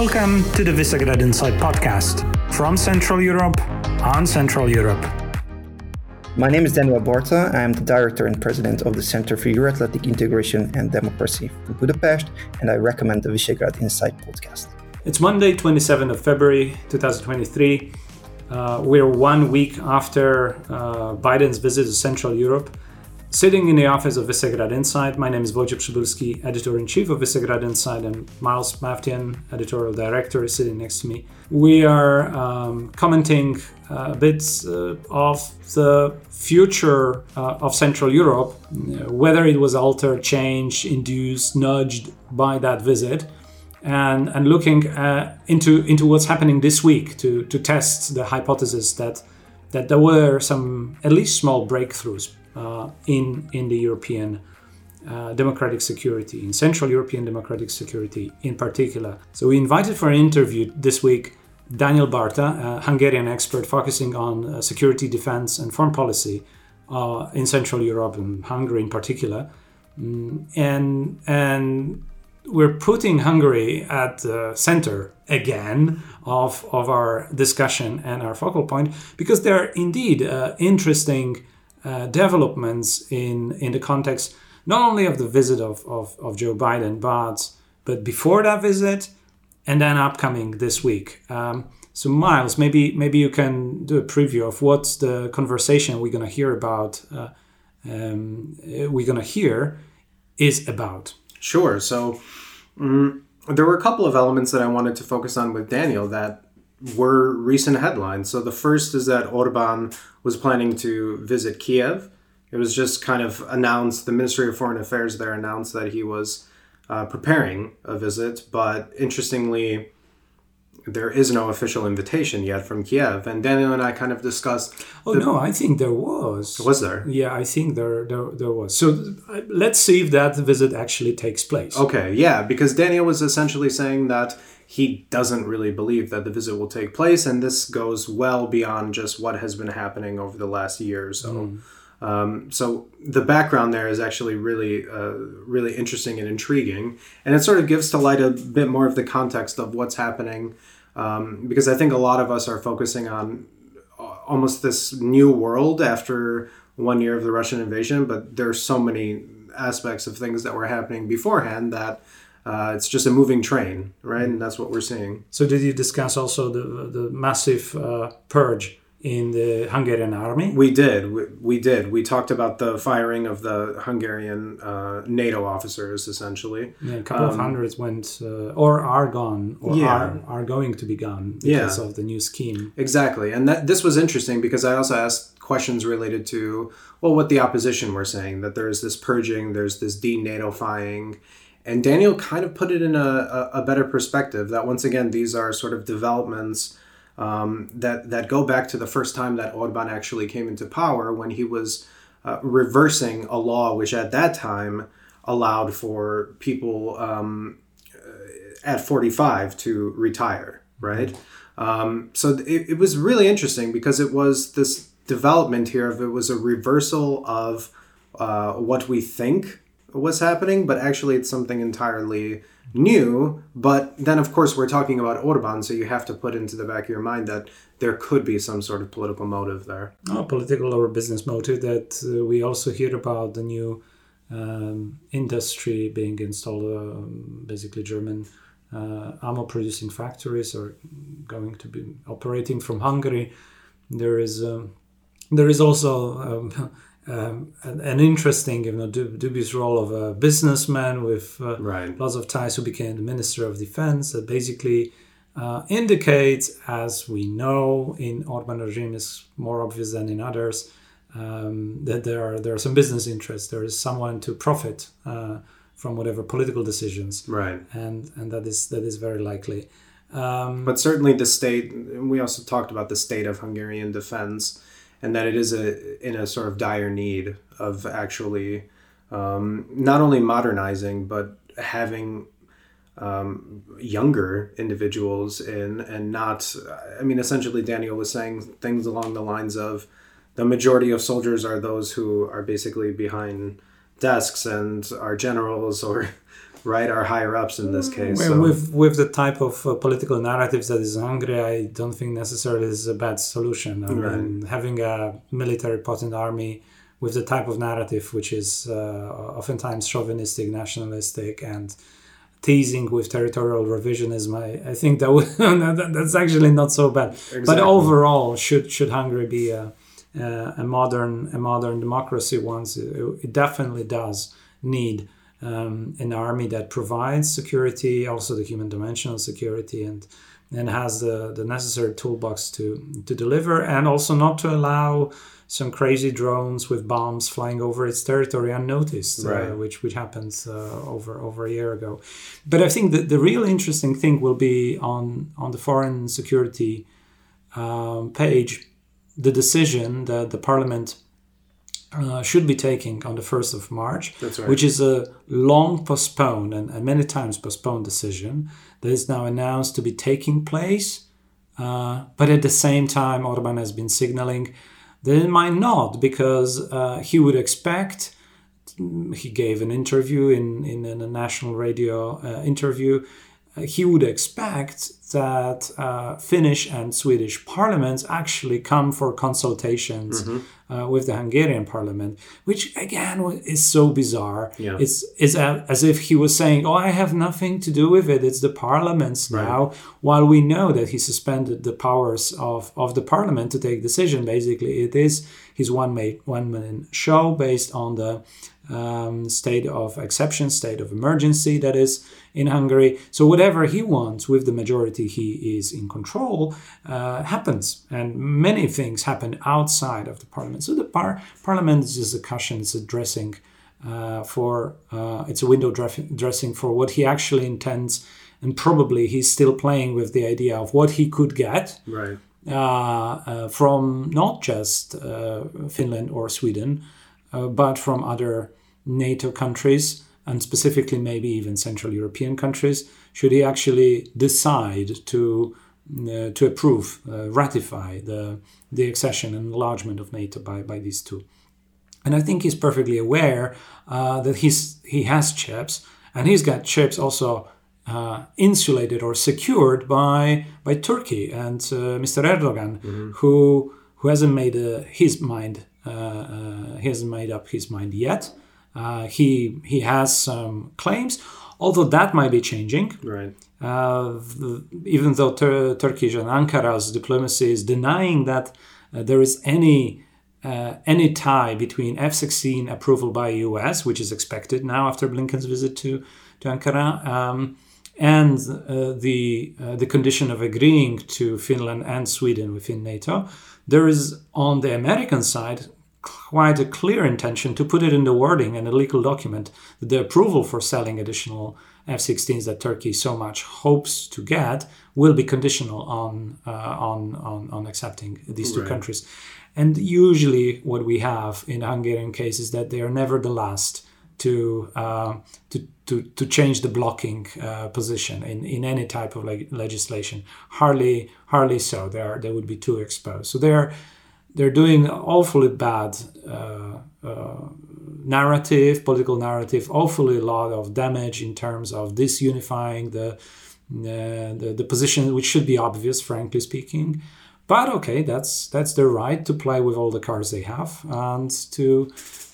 Welcome to the Visegrad Insight podcast from Central Europe on Central Europe. My name is Daniel Bartha. I am the director and president of the Center for Euro-Atlantic Integration and Democracy in Budapest, and I recommend the Visegrad Insight podcast. It's Monday, 27th of February, 2023. Uh, we're one week after uh, Biden's visit to Central Europe. Sitting in the office of Visegrad Insight, my name is Wojciech Przybylski, editor-in-chief of Visegrad Insight, and Miles Maftean, editorial director, is sitting next to me. We are um, commenting uh, bits uh, of the future uh, of Central Europe, whether it was altered, changed, induced, nudged by that visit, and, and looking uh, into, into what's happening this week to, to test the hypothesis that, that there were some at least small breakthroughs uh, in in the European uh, democratic security, in Central European democratic security in particular. So we invited for an interview this week Daniel Bartha, a Hungarian expert focusing on uh, security, defense, and foreign policy uh, in Central Europe and Hungary in particular. Mm, and and we're putting Hungary at the center again of, of our discussion and our focal point because there are indeed uh, interesting uh, developments in in the context not only of the visit of, of, of Joe Biden, but but before that visit and then upcoming this week. Um, so Miles, maybe maybe you can do a preview of what's the conversation we're gonna hear about. Uh, um, we're gonna hear is about. Sure. So um, there were a couple of elements that I wanted to focus on with Daniel that were recent headlines. So the first is that Orban was planning to visit Kiev. It was just kind of announced, the Ministry of Foreign Affairs there announced that he was uh, preparing a visit, but interestingly, there is no official invitation yet from Kiev. And Daniel and I kind of discussed. Oh no, I think there was. Was there? Yeah, I think there there, there was. So uh, let's see if that visit actually takes place. Okay, yeah, because Daniel was essentially saying that he doesn't really believe that the visit will take place, and this goes well beyond just what has been happening over the last year or so. Mm. Um, so the background there is actually really, uh, really interesting and intriguing, and it sort of gives to light a bit more of the context of what's happening, um, because I think a lot of us are focusing on almost this new world after one year of the Russian invasion, but there's so many aspects of things that were happening beforehand that uh, it's just a moving train, right? And that's what we're seeing. So, did you discuss also the the massive uh, purge in the Hungarian army? We did. We, we, did. We talked about the firing of the Hungarian uh, NATO officers, essentially. Yeah, a couple um, of hundreds went uh, or are gone or yeah. are, are going to be gone because yeah. of the new scheme. Exactly. And that this was interesting because I also asked questions related to well what the opposition were saying that there's this purging, there's this denatofying and Daniel kind of put it in a, a, better perspective that once again, these are sort of developments um, that, that go back to the first time that Orban actually came into power when he was uh, reversing a law which at that time allowed for people um, at 45 to retire, right? Um, so it, it was really interesting because it was this development here of it was a reversal of uh, what we think was happening, but actually it's something entirely new. But then, of course, we're talking about Orban, so you have to put into the back of your mind that there could be some sort of political motive there. Oh, political or business motive that uh, we also hear about the new um, industry being installed, uh, basically German uh, ammo producing factories are going to be operating from Hungary. There is um, there is also um, an, an, interesting, you know, dubious role of a businessman with uh, right. lots of ties who became the Minister of Defense that basically uh, indicates, as we know in Orban regime is more obvious than in others, um, that there are there are some business interests. There is someone to profit uh, from whatever political decisions, right? And and that is that is very likely. Um, but certainly the state. We also talked about the state of Hungarian defense and that it is a in a sort of dire need of actually um, not only modernizing but having um, younger individuals in and not i mean essentially daniel was saying things along the lines of the majority of soldiers are those who are basically behind desks and are generals or right? Our higher ups in this case. Well, so- with with the type of uh, political narratives that is Hungary, I don't think necessarily is a bad solution. I Right. mean, having a military potent army with the type of narrative which is uh, oftentimes chauvinistic, nationalistic, and teasing with territorial revisionism, I, I think that, would, that that's actually not so bad. But overall, should should Hungary be a, a, a modern a modern democracy once it, it definitely does need um, an army that provides security, also the human dimension of security, and and has the, the necessary toolbox to to deliver, and also not to allow some crazy drones with bombs flying over its territory unnoticed, Right. uh, which which happens uh, over over a year ago. But I think that the real interesting thing will be on on the foreign security um, page, the decision that the parliament uh, should be taking on the 1st of March, right. which is a long postponed and, and many times postponed decision that is now announced to be taking place. Uh, but at the same time, Orban has been signaling that it might not because uh, he would expect. He gave an interview in, in, a national radio uh, interview. Uh, he would expect that uh, Finnish and Swedish parliaments actually come for consultations uh, with the Hungarian parliament, which again is so bizarre. Yeah. It's, it's a, as if he was saying, Oh, I have nothing to do with it. It's the parliaments now, while we know that he suspended the powers of, of the parliament to take decision. Basically, it is his one, one man show based on the um, state of exception, state of emergency that is in Hungary. So whatever he wants with the majority he is in control uh, happens, and many things happen outside of the parliament. So the par- parliament is just a cushion, it's a dressing uh, for, uh, it's a window dressing for what he actually intends, and probably he's still playing with the idea of what he could get right. uh, uh, from not just uh, Finland or Sweden, uh, but from other NATO countries and specifically maybe even Central European countries. Should he actually decide to uh, to approve, uh, ratify the the accession and enlargement of NATO by, by these two? And I think he's perfectly aware uh, that he's he has chips, and he's got chips also uh, insulated or secured by by Turkey and uh, Mr. Erdogan, who who hasn't made uh, his mind uh, uh, he hasn't made up his mind yet. Uh, he he has some claims, although that might be changing. Right. Uh, the- even though Tur- Turkish and Ankara's diplomacy is denying that uh, there is any uh, any tie between F-16 approval by US, which is expected now after Blinken's visit to to Ankara, um, and uh, the uh, the condition of agreeing to Finland and Sweden within NATO, there is on the American side quite a clear intention to put it in the wording and a legal document that the approval for selling additional F-16s that Turkey so much hopes to get will be conditional on uh, on, on on accepting these two Right. countries. And usually, what we have in Hungarian case is that they are never the last to uh, to, to to change the blocking uh, position in, in any type of leg- legislation. Hardly hardly so. They are they would be too exposed. So they're they're doing awfully bad uh, uh, narrative, political narrative, awfully a lot of damage in terms of disunifying the, uh, the the position, which should be obvious, frankly speaking. But okay, that's that's their right to play with all the cards they have and to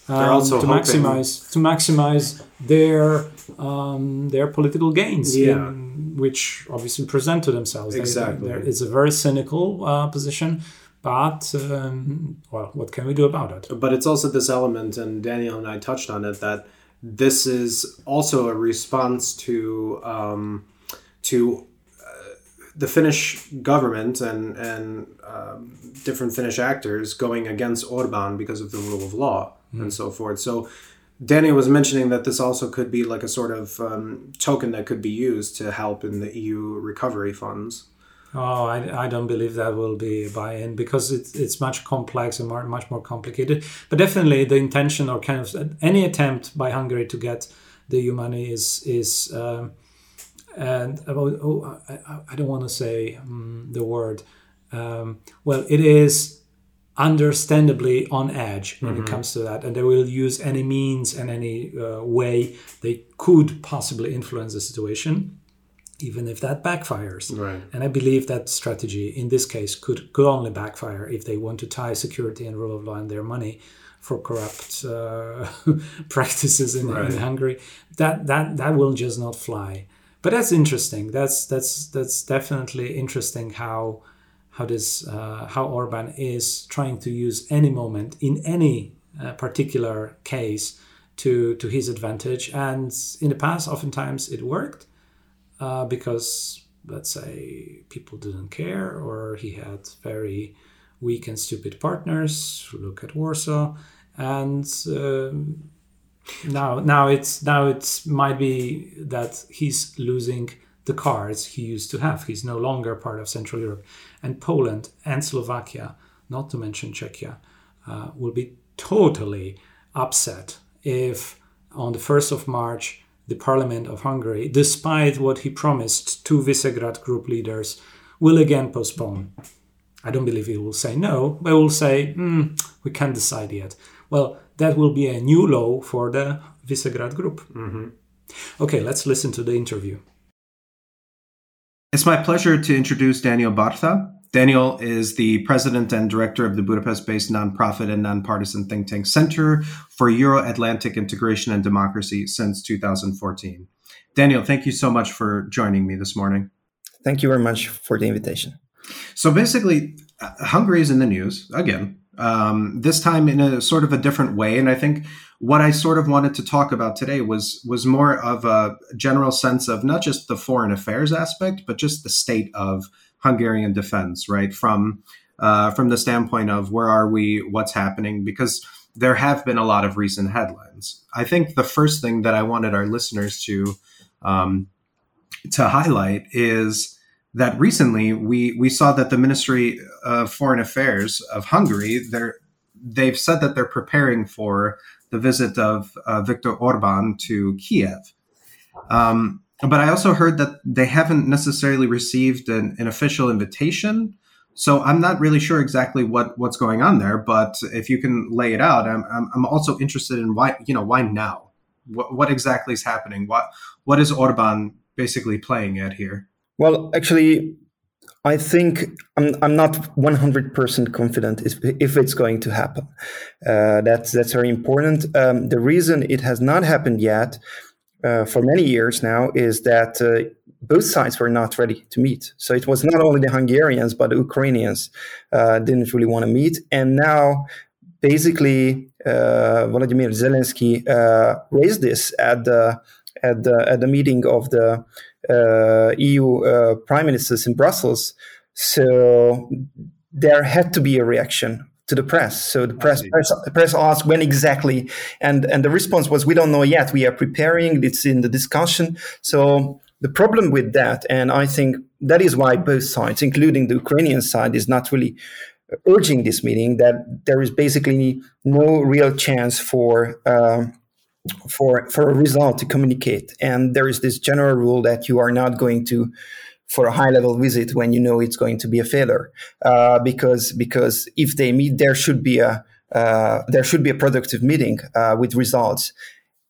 um, also to hoping- maximize to maximize their um, their political gains, Yeah. in, which obviously present to themselves. They- Exactly. they're- it's a very cynical uh, position, but um, well, what can we do about it? But it's also this element, and Daniel and I touched on it, that this is also a response to um, to uh, the Finnish government and and um, different Finnish actors going against Orban because of the rule of law and so forth. So. Daniel was mentioning that this also could be like a sort of um, token that could be used to help in the EU recovery funds. Oh, I, I don't believe that will be a buy-in because it's it's much complex and more, much more complicated. But definitely, the intention or kind of any attempt by Hungary to get the EU money is is um, and about oh I, I- I don't want to say um, the word. Um, well, it is understandably on edge when mm-hmm. it comes to that, and they will use any means and any uh, way they could possibly influence the situation, even if that backfires. Right. And I believe that strategy in this case could could only backfire if they want to tie security and rule of law and their money for corrupt uh, practices in, right. in Hungary. That that that will just not fly. But that's interesting. That's that's that's definitely interesting how how this uh, how Orban is trying to use any moment in any uh, particular case to to his advantage. And in the past, oftentimes it worked uh, because let's say people didn't care or he had very weak and stupid partners. Look at Warsaw, and um, now now it's now it might be that he's losing the cards he used to have. He's no longer part of Central Europe. And Poland and Slovakia, not to mention Czechia, uh, will be totally upset if on the 1st of March, the Parliament of Hungary, despite what he promised to Visegrad group leaders, will again postpone. I don't believe he will say no, but will say, mm, we can't decide yet. Well, that will be a new law for the Visegrad group. Mm-hmm. Okay, let's listen to the interview. It's my pleasure to introduce Daniel Bartha. Daniel is the president and director of the Budapest based nonprofit and nonpartisan think tank Center for Euro Atlantic Integration and Democracy since 2014. Daniel, thank you so much for joining me this morning. Thank you very much for the invitation. So basically, Hungary is in the news again, um, this time in a sort of a different way. And I think what I sort of wanted to talk about today was was more of a general sense of not just the foreign affairs aspect, but just the state of Hungarian defense, right? From uh, from the standpoint of where are we, what's happening, because there have been a lot of recent headlines. I think the first thing that I wanted our listeners to um, to highlight is that recently we we saw that the Ministry of Foreign Affairs of Hungary they're they've said that they're preparing for the visit of uh, Viktor Orban to Kiev. Um, but I also heard that they haven't necessarily received an, an, official invitation. So I'm not really sure exactly what, what's going on there. But if you can lay it out, I'm, I'm, I'm also interested in why you know why now. What, what exactly is happening? What what is Orban basically playing at here? Well, actually, I think I'm, I'm not 100% confident if, if it's going to happen. Uh, that's, that's very important. Um, the reason it has not happened yet uh, for many years now is that uh, both sides were not ready to meet. So it was not only the Hungarians, but the Ukrainians uh, didn't really want to meet. And now, basically, uh, Volodymyr Zelensky uh, raised this at the, at the, at the meeting of the uh, EU prime ministers in Brussels. So there had to be a reaction to the press. So the press, press, the press asked when exactly, and and the response was, "We don't know yet. We are preparing. It's in the discussion." So the problem with that, and I think that is why both sides, including the Ukrainian side, is not really urging this meeting. That there is basically no real chance for. Um, for for a result to communicate. And there is this general rule that you are not going to for a high level visit when you know it's going to be a failure, uh, because because if they meet, there should be a uh, there should be a productive meeting uh, with results.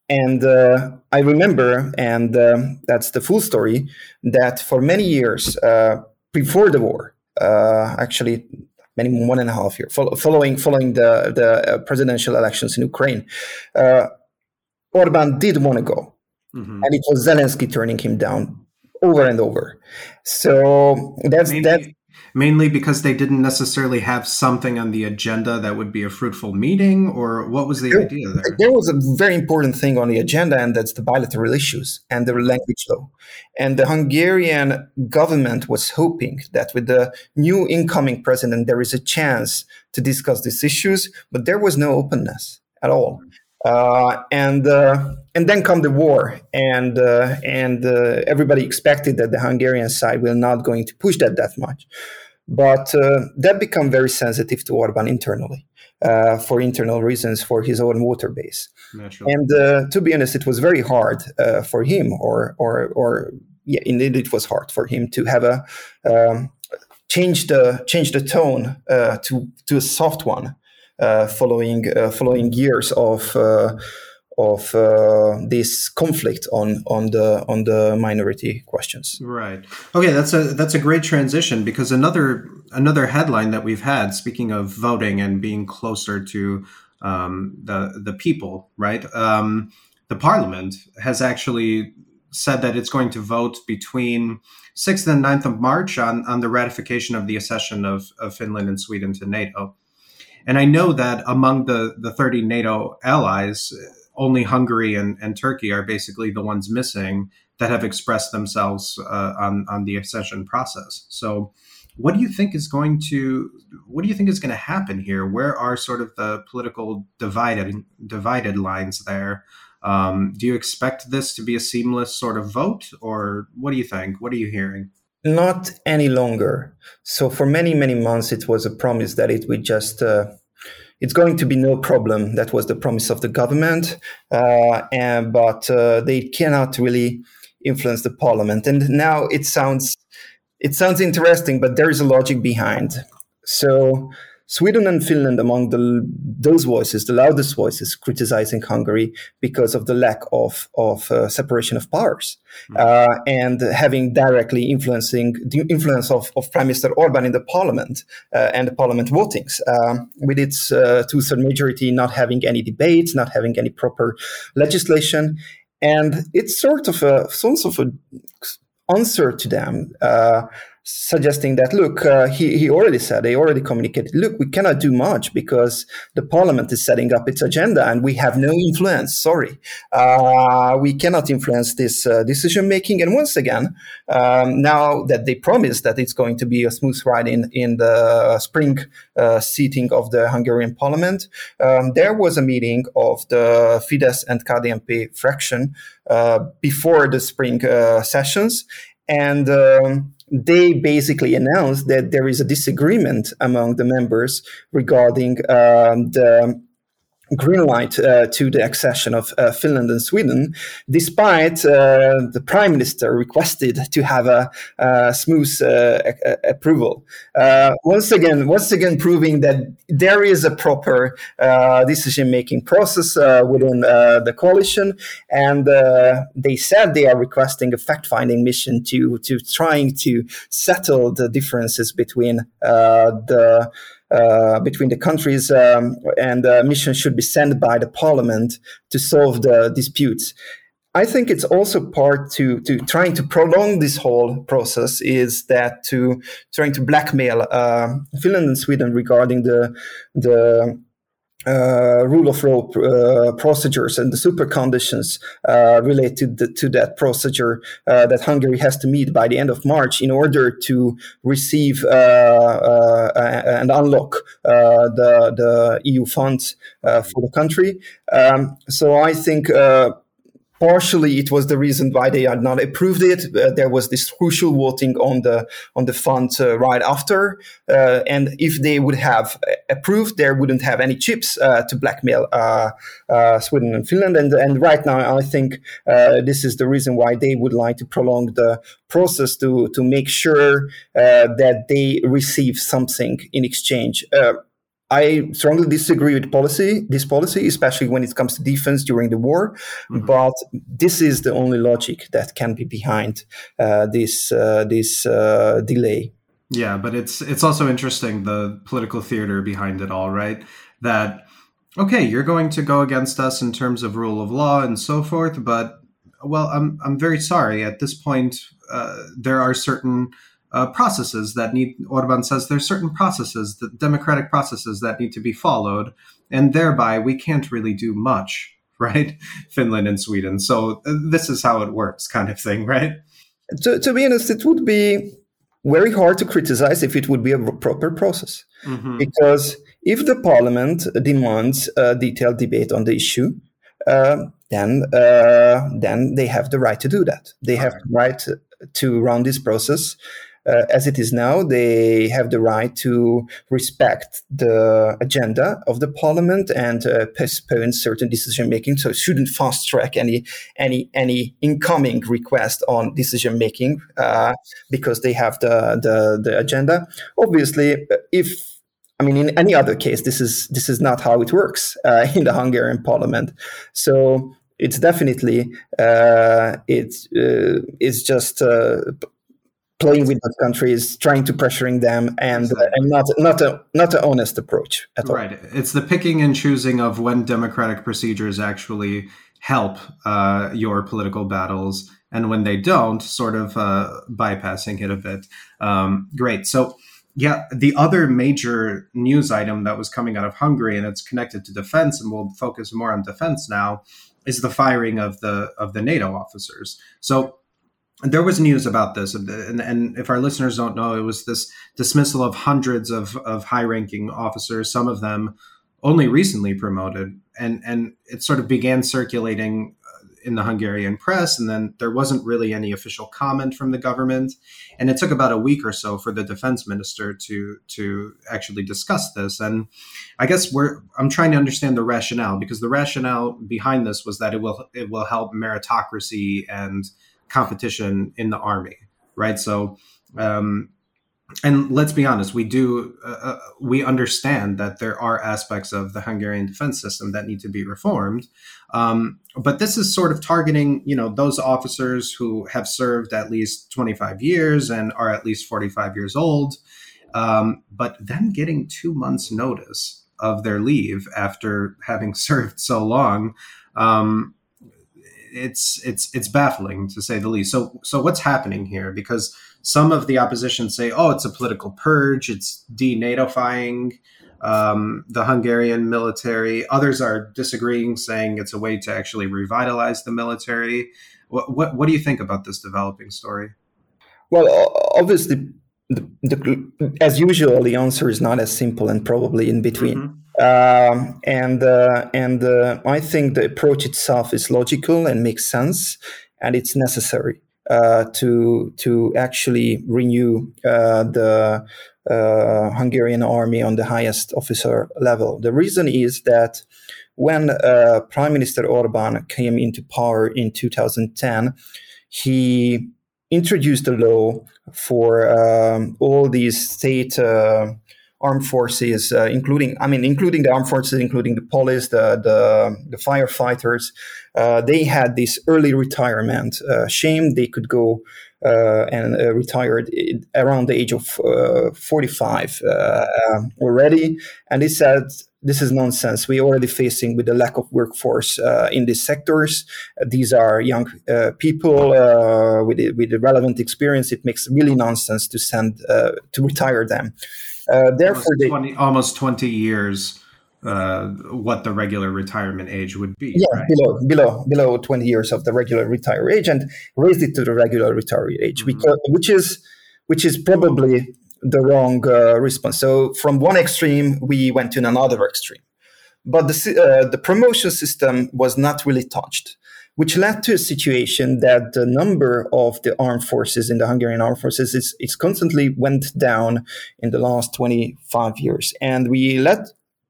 And uh, I remember, and um, that's the full story, that for many years uh, before the war, uh, actually many one and a half years following following the the presidential elections in Ukraine Orban did want to go. Mm-hmm. And it was Zelensky turning him down over and over. So that's mainly, that. Mainly because they didn't necessarily have something on the agenda that would be a fruitful meeting, or what was the there, idea there? There was a very important thing on the agenda, and that's the bilateral issues and the language law. And the Hungarian government was hoping that with the new incoming president, there is a chance to discuss these issues, but there was no openness at all. Uh, and uh, and then come the war, and uh, and uh, everybody expected that the Hungarian side will not going to push that that much, but uh, that become very sensitive to Orban internally uh, for internal reasons for his own water base. Naturally. And to be honest, it was very hard for him, or or or yeah, indeed, it was hard for him to have a um, change the change the tone uh, to to a soft one, uh, following uh, following years of of uh, this conflict on on the on the minority questions. Right. Okay, that's a that's a great transition because another another headline that we've had, speaking of voting and being closer to um, the the people, right? Um, the parliament has actually said that it's going to vote between 6th and 9th of March on, on the ratification of the accession of, of Finland and Sweden to NATO. And I know that among the, the 30 NATO allies, only Hungary and, and Turkey are basically the ones missing that have expressed themselves uh, on on the accession process. So, what do you think is going to what do you think is going to happen here? Where are sort of the political divided divided lines there? Um, do you expect this to be a seamless sort of vote, or what do you think? What are you hearing? Not any longer. So for many many months, it was a promise that it would just uh, it's going to be no problem. That was the promise of the government, uh, and, but uh, they cannot really influence the parliament. And now it sounds it sounds interesting, but there is a logic behind. So Sweden and Finland among the, those voices, the loudest voices criticizing Hungary because of the lack of, of uh, separation of powers mm-hmm. uh, and having directly influencing the influence of, of Prime Minister Orban in the parliament uh, and the parliament votings, um, with its uh, two-third majority not having any debates, not having any proper legislation. And it's sort of a sort of a answer to them uh, suggesting that look uh, he, he already said they already communicated look we cannot do much because the parliament is setting up its agenda and we have no influence sorry. Uh, we cannot influence this uh, decision making and once again um, now that they promised that it's going to be a smooth ride in, in the spring uh, seating of the hungarian parliament um, there was a meeting of the fidesz and kdnp fraction uh, before the spring uh, sessions. And um, they basically announced that there is a disagreement among the members regarding um, the green light uh, to the accession of uh, Finland and Sweden, despite uh, the prime minister requested to have a, a smooth uh, a- approval. Uh, once again, once again, proving that there is a proper uh, decision-making process within the coalition, and they said they are requesting a fact-finding mission to to trying to settle the differences between the uh, between the countries, um, and uh, missions should be sent by the parliament to solve the disputes. I think it's also part to to trying to prolong this whole process is that to trying to blackmail uh, Finland and Sweden regarding the the uh, rule of law uh, procedures and the super conditions uh, related to, to, that procedure uh, that Hungary has to meet by the end of March in order to receive uh, uh, and unlock the, the EU funds for the country. Um, so I think partially it was the reason why they had not approved it. Uh, there was this crucial voting on the on the fund uh, right after, uh, and if they would have approved, there wouldn't have any chips uh, to blackmail uh, uh, Sweden and Finland. And and right now, I think this is the reason why they would like to prolong the process to to make sure that they receive something in exchange. I strongly disagree with policy, this policy, especially when it comes to defense during the war. Mm-hmm. But this is the only logic that can be behind uh, this uh, this uh, delay. Yeah, but it's it's also interesting the political theater behind it all, right? That okay, you're going to go against us in terms of rule of law and so forth, but well, I'm I'm very sorry. At this point, uh, there are certain uh, processes that need Orban says there's certain processes, the democratic processes that need to be followed, and thereby we can't really do much, right? Finland and Sweden. So uh, this is how it works, kind of thing, right? To, to be honest, it would be very hard to criticize if it would be a proper process, mm-hmm. because if the parliament demands a detailed debate on the issue. Uh, then, uh, then they have the right to do that. They have the right to, to run this process uh, as it is now, they have the right to respect the agenda of the parliament and uh, postpone certain decision making. So, it shouldn't fast track any any any incoming request on decision making uh, because they have the, the the agenda. Obviously, if I mean, in any other case, this is this is not how it works uh, in the Hungarian parliament. So it's definitely uh, it's uh, it's just uh, playing with the countries, trying to pressuring them, and uh, and not not a not an honest approach at all. Right. It's the picking and choosing of when democratic procedures actually help uh, your political battles, and when they don't, sort of uh, bypassing it a bit. Um, great. So. Yeah, the other major news item that was coming out of Hungary, and it's connected to defense, and we'll focus more on defense now, is the firing of the of the NATO officers. So there was news about this, and, and, if our listeners don't know, it was this dismissal of hundreds of, of high-ranking officers, some of them only recently promoted, and and it sort of began circulating uh, in the Hungarian press, and then there wasn't really any official comment from the government, and it took about a week or so for the defense minister to to actually discuss this, and I guess we're I'm trying to understand the rationale because the rationale behind this was that it will it will help meritocracy and competition in the army, right? So, um, and let's be honest, we do uh, uh, we understand that there are aspects of the Hungarian defense system that need to be reformed, um, but this is sort of targeting you know those officers who have served at least 25 years and are at least 45 years old, um, but then getting two months notice of their leave after having served so long. Um, it's it's it's baffling to say the least. So so what's happening here? Because some of the opposition say, oh, it's a political purge, it's denatofying um, the Hungarian military. Others are disagreeing, saying it's a way to actually revitalize the military. What what, what do you think about this developing story? Well, obviously, the, the, as usual, the answer is not as simple and probably in between. Mm-hmm. Um, and uh, and uh, I think the approach itself is logical and makes sense, and it's necessary uh, to to actually renew uh, the uh, Hungarian army on the highest officer level. The reason is that when uh, Prime Minister Orban came into power in 2010, he introduced a law for um, all these state armed forces, uh, including I mean, including the armed forces, including the police, the the, the firefighters. Uh, they had this early retirement. Uh, shame they could go uh, and uh, retired around the age of uh, 45 already, and they said. This is nonsense. We're already facing with the lack of workforce in these sectors. these are young people with with the relevant experience. It makes really nonsense to send to retire them. Uh, therefore, almost 20, they, almost 20 years. Uh, what the regular retirement age would be. Yeah, right? below below below 20 years of the regular retire age, and raised it to the regular retire age, mm-hmm. because, which is which is probably the wrong uh, response. So from one extreme, we went to another extreme, but the uh, the promotion system was not really touched which led to a situation that the number of the armed forces in the Hungarian armed forces is, is constantly went down in the last 25 years. And we led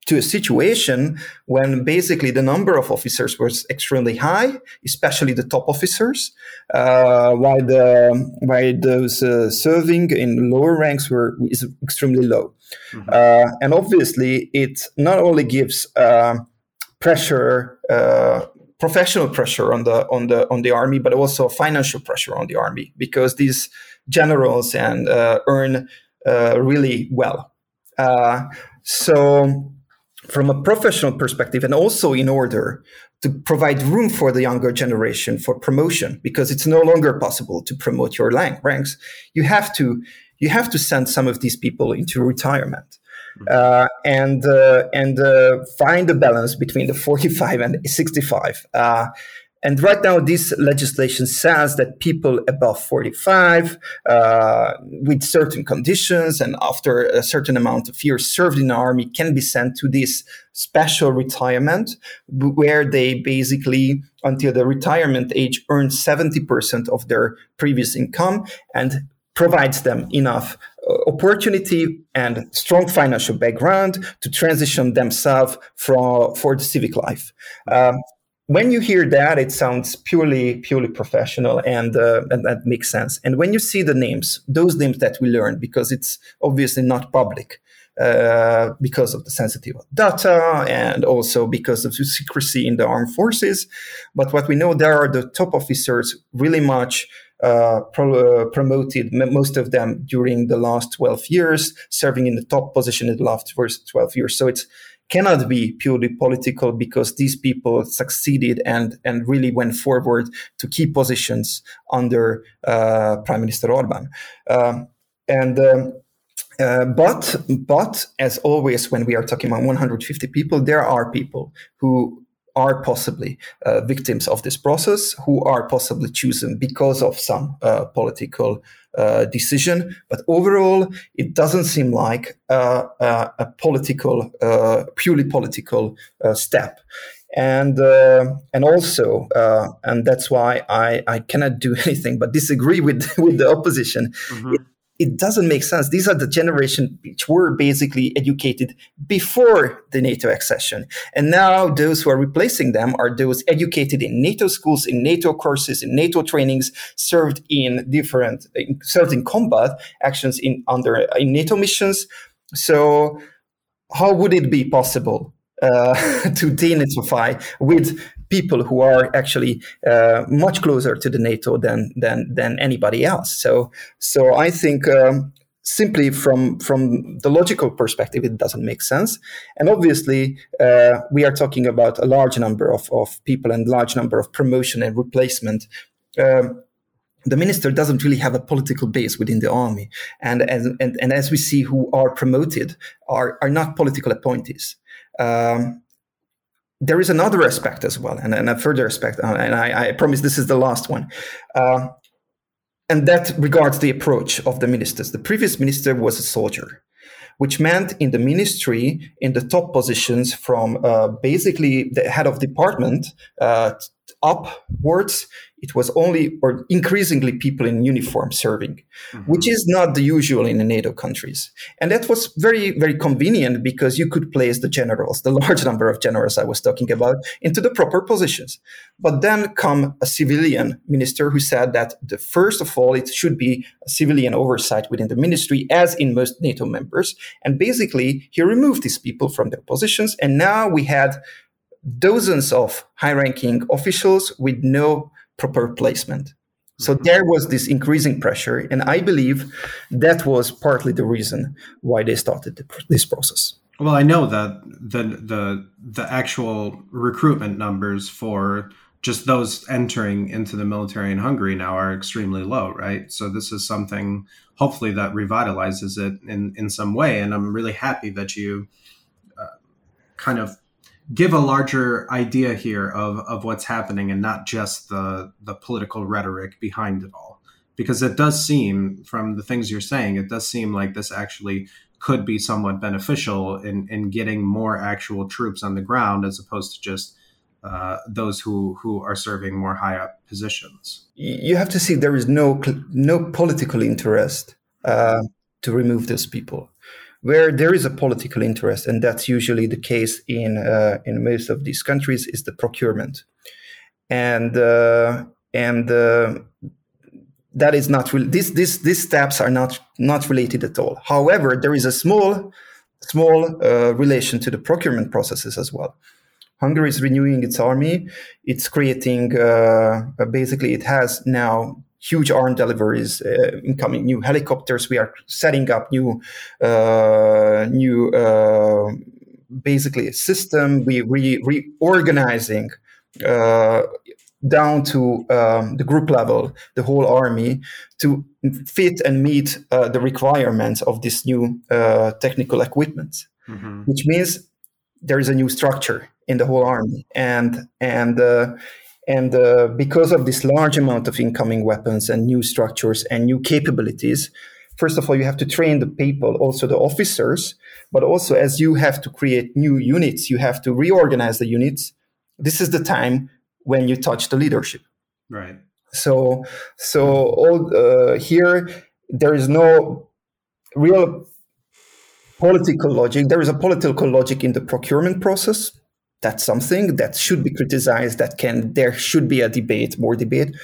to a situation when basically the number of officers was extremely high, especially the top officers, uh, while the while those uh, serving in lower ranks were is extremely low, mm-hmm. uh, and obviously it not only gives uh, pressure uh, professional pressure on the on the on the army, but also financial pressure on the army because these generals and uh, earn uh, really well. Uh, so, from a professional perspective, and also in order to provide room for the younger generation for promotion, because it's no longer possible to promote your ranks, you have to you have to send some of these people into retirement uh, and uh, and uh, find a balance between the 45 and 65. Uh, and right now, this legislation says that people above 45, uh, with certain conditions and after a certain amount of years served in the army, can be sent to this special retirement where they basically, until the retirement age, earn 70% of their previous income and provides them enough opportunity and strong financial background to transition themselves for, for the civic life. Um, when you hear that, it sounds purely purely professional, and uh, and that makes sense. And when you see the names, those names that we learned, because it's obviously not public, uh, because of the sensitive data and also because of the secrecy in the armed forces. But what we know, there are the top officers really much uh, uh, promoted, most of them during the last 12 years, serving in the top position in the last 12 years. So it cannot be purely political because these people succeeded and, and really went forward to key positions under uh, Prime Minister Orban. Um, and um, uh, but but as always, when we are talking about 150 people, there are people who are possibly uh, victims of this process, who are possibly chosen because of some uh, political uh, decision. But overall, it doesn't seem like uh, uh, a political, uh, purely political step. And and also, and that's why I, I cannot do anything but disagree with with the opposition. Mm-hmm. It, it doesn't make sense. These are the generation which were basically educated before the NATO accession. And now those who are replacing them are those educated in NATO schools, in NATO courses, in NATO trainings, served in different, served in combat actions in under in NATO missions. So how would it be possible uh, to denazify with people who are actually uh, much closer to the NATO than than than anybody else. So so I think. Um, simply from from the logical perspective, it doesn't make sense. And obviously, uh, we are talking about a large number of, of people and large number of promotion and replacement. Um, the minister doesn't really have a political base within the army, and and and, and as we see, who are promoted are are not political appointees. Um, there is another aspect as well, and, and a further aspect, uh, and I, I, promise this is the last one. Uh, and that regards the approach of the ministers. The previous minister was a soldier, which meant in the ministry, in the top positions from uh, basically the head of department uh, upwards, it was only or increasingly people in uniform serving, mm-hmm. which is not the usual in the NATO countries. And that was very, very convenient because you could place the generals, the large number of generals I was talking about, into the proper positions. But then come a civilian minister who said that the first of all, it should be a civilian oversight within the ministry, as in most NATO members. And basically, he removed these people from their positions. And now we had dozens of high ranking officials with no proper placement. So mm-hmm. there was this increasing pressure, and I believe that was partly the reason why they started the, this process. Well, I know that the the the actual recruitment numbers for just those entering into the military in Hungary now are extremely low, right? So this is something hopefully that revitalizes it in in some way, and I'm really happy that you uh, kind of give a larger idea here of, of what's happening and not just the the political rhetoric behind it all because it does seem from the things you're saying it does seem like this actually could be somewhat beneficial in, in getting more actual troops on the ground as opposed to just uh, those who, who are serving more high up positions. You have to see there is no no political interest uh, to remove those people where there is a political interest, and that's usually the case in uh, in most of these countries, is the procurement, and uh, and uh, that is not really this these these steps are not not related at all. However, there is a small small uh, relation to the procurement processes as well. Hungary is renewing its army. It's creating uh, basically it has now huge arm deliveries, uh, incoming new helicopters. We are setting up new, uh, new, uh, basically a system. We re- reorganizing uh, down to um, the group level, the whole army, to fit and meet uh, the requirements of this new uh, technical equipment, mm-hmm. which means there is a new structure in the whole army, and and and uh, because of this large amount of incoming weapons and new structures and new capabilities, first of all, you have to train the people, also the officers, but also as you have to create new units, you have to reorganize the units. This is the time when you touch the leadership. Right. So, so all uh, here there is no real political logic. There is a political logic in the procurement process. That's something that should be criticized. That can there should be a debate, more debate,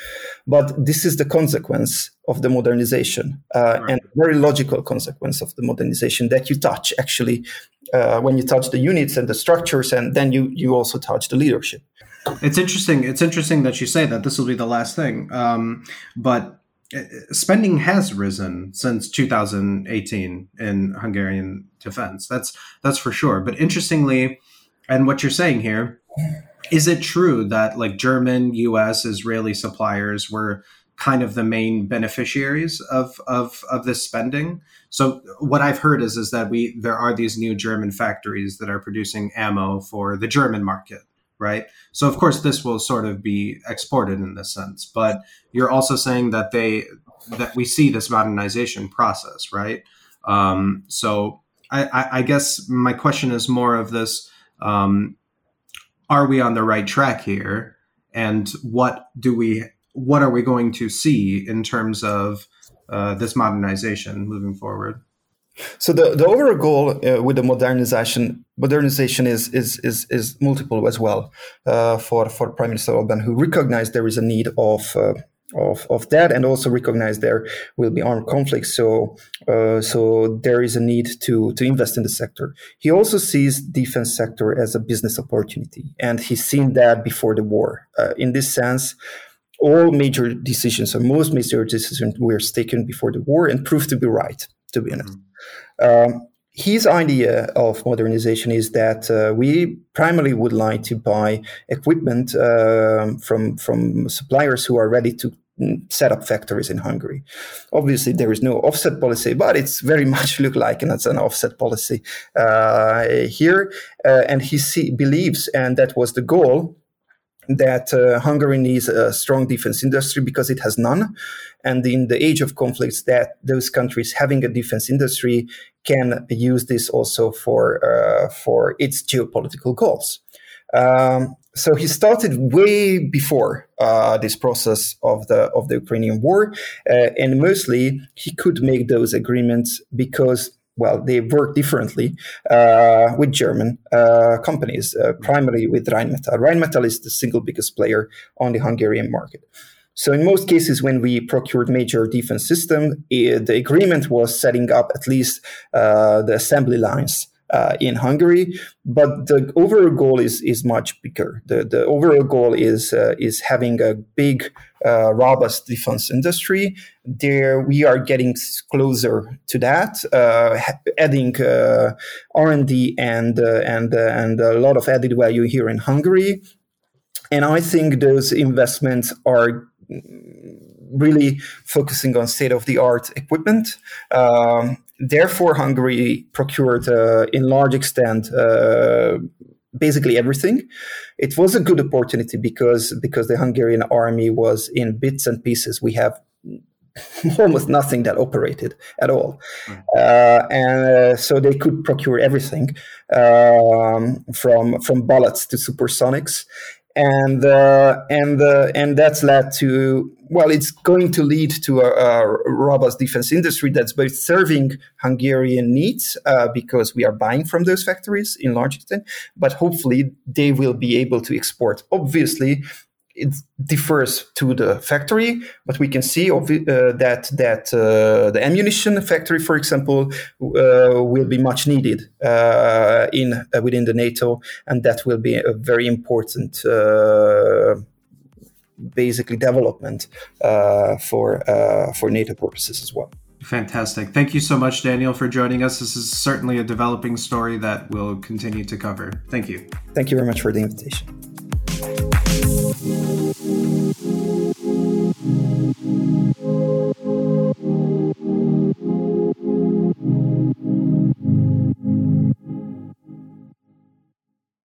but this is the consequence of the modernization uh, right. and very logical consequence of the modernization that you touch actually uh, when you touch the units and the structures, and then you you also touch the leadership. It's interesting. It's interesting that you say that this will be the last thing, um, but uh, spending has risen since 2018 in Hungarian defense. That's that's for sure. But interestingly, and what you're saying here, is it true that like German, U.S., Israeli suppliers were kind of the main beneficiaries of of of this spending? So what I've heard is is that we there are these new German factories that are producing ammo for the German market right? So of course this will sort of be exported in this sense, but you're also saying that they that we see this modernization process, right? Um, so I, I, guess my question is more of this: um, Are we on the right track here? And what do we what are we going to see in terms of uh, this modernization moving forward? So the, the overall goal uh, with the modernization modernization is is is, is multiple as well uh, for for Prime Minister Orban, who recognized there is a need of. Of, of that and also recognize there will be armed conflicts so uh, so there is a need to to invest in the sector. He also sees defense sector as a business opportunity and he's seen that before the war. Uh, in this sense all major decisions or most major decisions were taken before the war and proved to be right to be honest. Mm-hmm. Um, his idea of modernization is that uh, we primarily would like to buy equipment uh, from from suppliers who are ready to set up factories in Hungary. Obviously, there is no offset policy, but it's very much look like and it's an offset policy uh, here. Uh, and he see, believes, and that was the goal that uh, Hungary needs a strong defense industry because it has none. And in the age of conflicts, that those countries having a defense industry can use this also for uh, for its geopolitical goals. Um, so he started way before uh, this process of the of the Ukrainian war, uh, and mostly he could make those agreements because well, they work differently uh, with German uh, companies, uh, primarily with Rheinmetall. Rheinmetall is the single biggest player on the Hungarian market. So in most cases, when we procured major defense system, it, the agreement was setting up at least uh, the assembly lines uh, in Hungary, but the overall goal is is much bigger. The the overall goal is uh, is having a big, uh, robust defense industry. There, we are getting closer to that, uh, adding uh, R and D and uh, and and a lot of added value here in Hungary. And I think those investments are really focusing on state of the art equipment. Um, therefore, Hungary procured uh, in large extent uh, basically everything. It was a good opportunity because because the Hungarian army was in bits and pieces. We have almost nothing that operated at all, mm. uh, and uh, so they could procure everything um, from from bullets to supersonics, and uh, and uh, and that's led to well, it's going to lead to a, a robust defense industry that's both serving Hungarian needs uh, because we are buying from those factories in large extent, but hopefully they will be able to export. Obviously, it differs to the factory, but we can see uh, that that uh, the ammunition factory, for example, uh, will be much needed uh, in uh, within the NATO, and that will be a very important, uh, basically, development for for NATO purposes as well. Fantastic. Thank you so much, Daniel, for joining us. This is certainly a developing story that we'll continue to cover. Thank you. Thank you very much for the invitation.